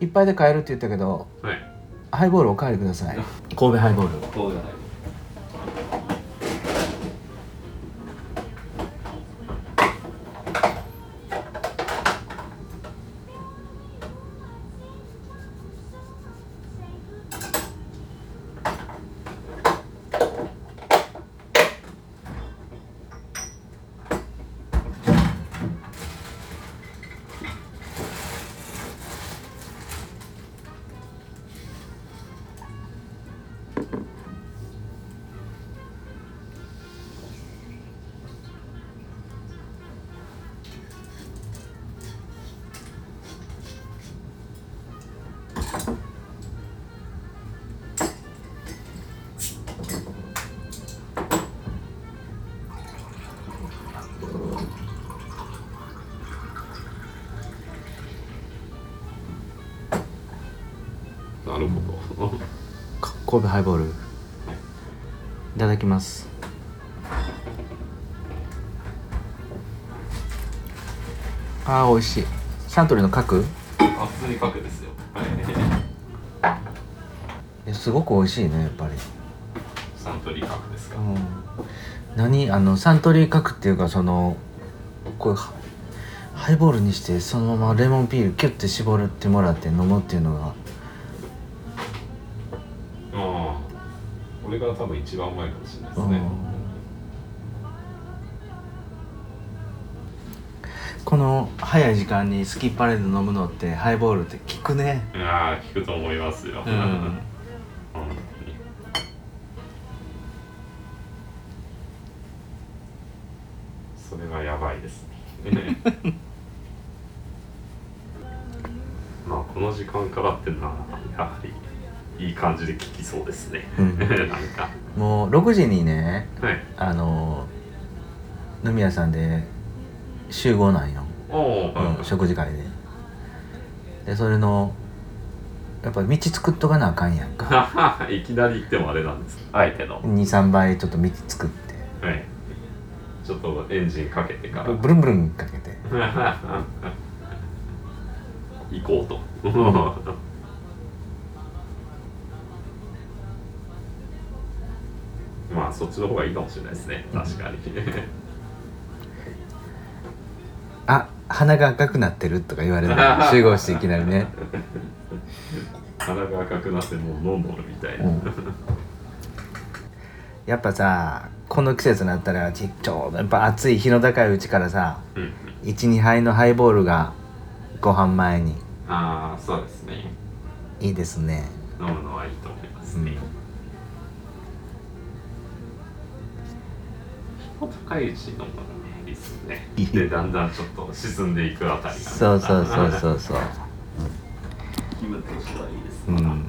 いっぱいで買えるって言ったけどはい。ハイボールおかわりください。神戸ハイボール。そうじゃないなるほど。か神戸ハイボール。いただきます。あー美味しい。サントリーの角あ普通に角ですよ。はい。えすごく美味しいねやっぱり。サントリー角ですか？うん。何あのサントリー角っていうかそのこうハハイボールにしてそのままレモンピールキュッて絞ってもらって飲むっていうのが。ああこれが多分一番うまいかもしれないですね。この早い時間にスキッパレード飲むのってハイボールって効くね。いやー聞くと思いますよ、うんそれがやばいですね。まあこの時間からっていうのはやはりいい感じで聞きそうですね、うんなんかもう6時にねはい。あの飲み屋さんで集合なんよ、おお、うん、食事会で。でそれのやっぱ道作っとかなあかんやんか。いきなり言ってもあれなんですあえての、23倍ちょっと道作って。はい、ちょっとエンジンかけてから。ブルンブルンかけて。行こうと。まあそっちの方がいいかもしれないですね。確かに。あ鼻が赤くなってるとか言われる集合していきなりね、鼻が赤くなってもう飲んどるみたいな、うん、やっぱさこの季節になったらちちょうどやっぱ暑い日の高いうちからさうん12杯のハイボールがご飯前に。ああそうですね。いいですね。飲むのはいいと思いますね、日の高いうちに飲むのがいいですね。でだんだんちょっと沈んでいくあたりがそうそうそうそうそう気分としてはいいです。うん。